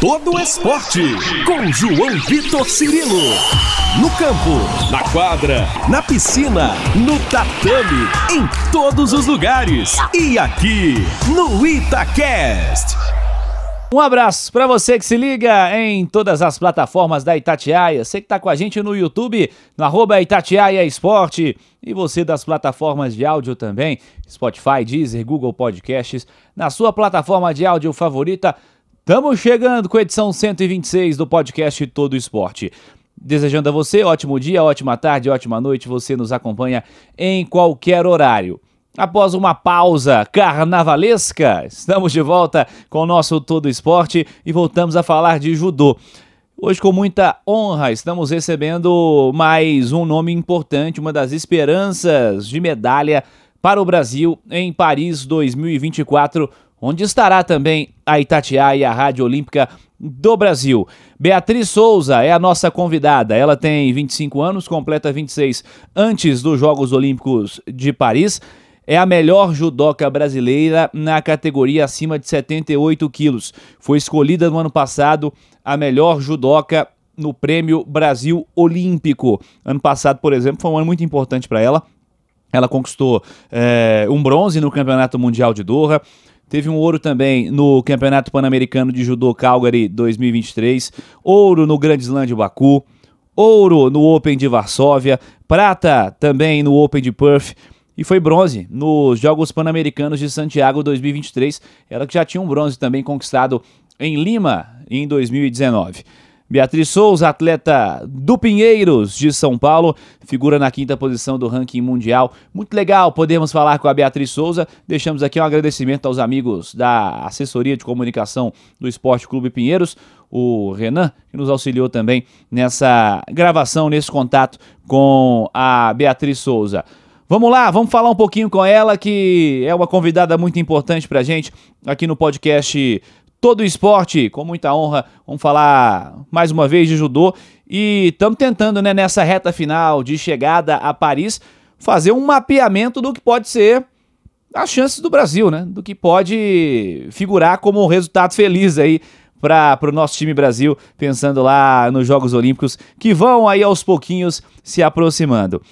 todo esporte. Com João Vitor Cirilo. No campo, na quadra, na piscina, no tatame, em todos os lugares. E aqui, no Itacast. Um abraço para você que se liga em todas as plataformas da Itatiaia. Você que está com a gente no YouTube, no arroba Itatiaia Esporte. E você das plataformas de áudio também, Spotify, Deezer, Google Podcasts. Na sua plataforma de áudio favorita, estamos chegando com a edição 126 do podcast Todo Esporte. Desejando a você ótimo dia, ótima tarde, ótima noite. Você nos acompanha em qualquer horário. Após uma pausa carnavalesca, estamos de volta com o nosso Todo Esporte e voltamos a falar de judô. Hoje, com muita honra, estamos recebendo mais um nome importante, uma das esperanças de medalha para o Brasil em Paris 2024, onde estará também a Itatiaia e a Rádio Olímpica do Brasil. Beatriz Souza é a nossa convidada. Ela tem 25 anos, completa 26 antes dos Jogos Olímpicos de Paris é a melhor judoca brasileira na categoria acima de 78 quilos. Foi escolhida no ano passado a melhor judoca no Prêmio Brasil Olímpico. Ano passado, por exemplo, foi um ano muito importante para ela. Ela conquistou é, um bronze no Campeonato Mundial de Doha. Teve um ouro também no Campeonato Pan-Americano de Judô Calgary 2023, ouro no Grande Slam de Baku, ouro no Open de Varsóvia, prata também no Open de Perth e foi bronze nos Jogos Pan-Americanos de Santiago 2023. Ela que já tinha um bronze também conquistado em Lima em 2019. Beatriz Souza, atleta do Pinheiros de São Paulo, figura na quinta posição do ranking mundial. Muito legal podemos falar com a Beatriz Souza. Deixamos aqui um agradecimento aos amigos da assessoria de comunicação do Esporte Clube Pinheiros, o Renan, que nos auxiliou também nessa gravação, nesse contato com a Beatriz Souza. Vamos lá, vamos falar um pouquinho com ela, que é uma convidada muito importante pra gente aqui no podcast Todo Esporte, com muita honra. Vamos falar mais uma vez de judô e estamos tentando, né, nessa reta final de chegada a Paris, fazer um mapeamento do que pode ser as chances do Brasil, né? Do que pode figurar como um resultado feliz aí para o nosso time Brasil, pensando lá nos Jogos Olímpicos que vão aí aos pouquinhos se aproximando.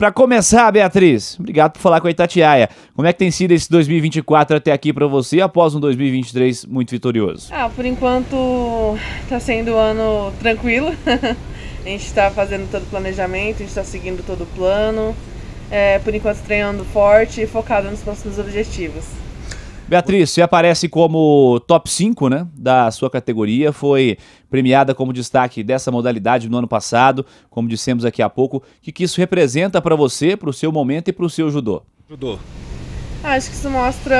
Para começar, Beatriz, obrigado por falar com a Itatiaia. Como é que tem sido esse 2024 até aqui para você, após um 2023 muito vitorioso? Ah, por enquanto está sendo um ano tranquilo. a gente está fazendo todo o planejamento, a gente está seguindo todo o plano. É, por enquanto treinando forte e focado nos próximos objetivos. Beatriz, você aparece como top 5 né, da sua categoria, foi premiada como destaque dessa modalidade no ano passado, como dissemos aqui há pouco. O que, que isso representa para você, para o seu momento e para o seu judô? Judô. Acho que isso mostra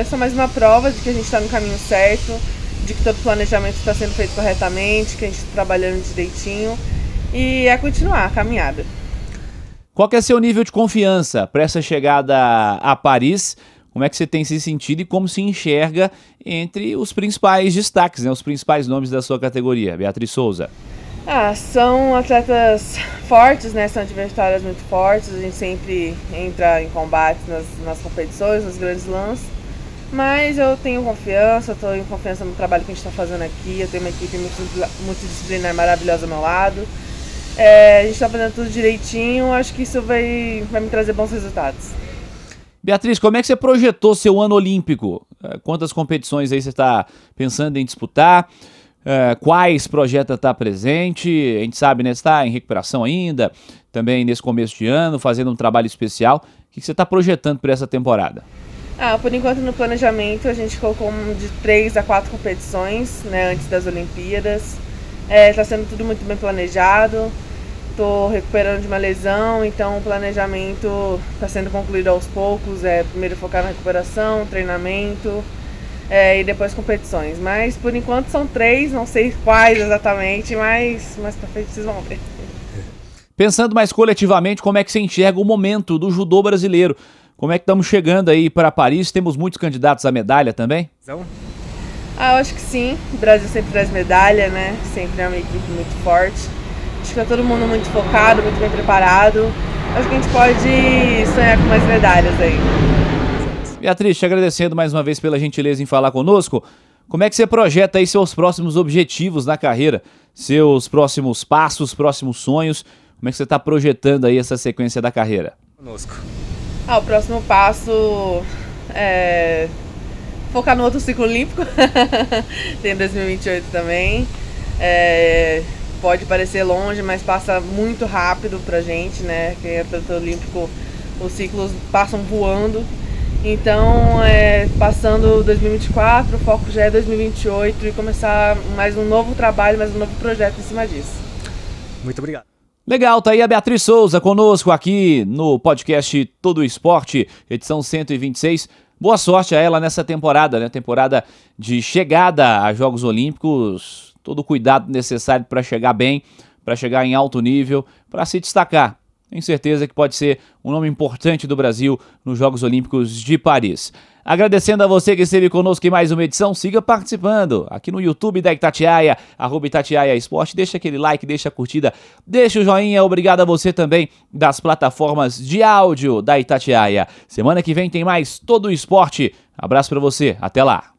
essa mais uma prova de que a gente está no caminho certo, de que todo o planejamento está sendo feito corretamente, que a gente está trabalhando direitinho e é continuar a caminhada. Qual é seu nível de confiança para essa chegada a Paris? Como é que você tem se sentido e como se enxerga entre os principais destaques, né, os principais nomes da sua categoria? Beatriz Souza. Ah, são atletas fortes, né? São adversárias muito fortes. A gente sempre entra em combates nas, nas competições, nos grandes lances. Mas eu tenho confiança, estou em confiança no trabalho que a gente está fazendo aqui. Eu tenho uma equipe multidisciplinar maravilhosa ao meu lado. É, a gente está fazendo tudo direitinho. Acho que isso vai, vai me trazer bons resultados. Beatriz, como é que você projetou seu ano olímpico? É, quantas competições aí você está pensando em disputar? É, quais projeta estar presente? A gente sabe, né? Está em recuperação ainda, também nesse começo de ano, fazendo um trabalho especial. O que você está projetando para essa temporada? Ah, por enquanto no planejamento a gente colocou de três a quatro competições né, antes das Olimpíadas. Está é, tá sendo tudo muito bem planejado. Estou recuperando de uma lesão, então o planejamento está sendo concluído aos poucos. É primeiro focar na recuperação, treinamento é, e depois competições. Mas por enquanto são três, não sei quais exatamente, mas mais para frente vocês vão ver. Pensando mais coletivamente, como é que você enxerga o momento do judô brasileiro? Como é que estamos chegando aí para Paris? Temos muitos candidatos à medalha também? Ah, eu acho que sim. O Brasil sempre traz medalha, né? Sempre é uma equipe muito forte. Acho que tá todo mundo muito focado, muito bem preparado. Acho que a gente pode sonhar com mais medalhas aí. Beatriz, te agradecendo mais uma vez pela gentileza em falar conosco. Como é que você projeta aí seus próximos objetivos na carreira, seus próximos passos, próximos sonhos? Como é que você está projetando aí essa sequência da carreira? Conosco. Ah, o próximo passo é focar no outro ciclo olímpico. Tem 2028 também. É, pode parecer longe, mas passa muito rápido pra gente, né? Quem é piloto olímpico, os ciclos passam voando. Então, é, passando 2024, o foco já é 2028 e começar mais um novo trabalho, mais um novo projeto em cima disso. Muito obrigado. Legal, tá aí a Beatriz Souza conosco aqui no podcast Todo Esporte, edição 126. Boa sorte a ela nessa temporada, né? Temporada de chegada a Jogos Olímpicos. Todo o cuidado necessário para chegar bem, para chegar em alto nível, para se destacar. Tenho certeza que pode ser um nome importante do Brasil nos Jogos Olímpicos de Paris. Agradecendo a você que esteve conosco em mais uma edição, siga participando aqui no YouTube da Itatiaia, arroba Itatiaia Esporte, deixa aquele like, deixa a curtida, deixa o joinha, obrigado a você também das plataformas de áudio da Itatiaia. Semana que vem tem mais todo o esporte. Abraço para você, até lá.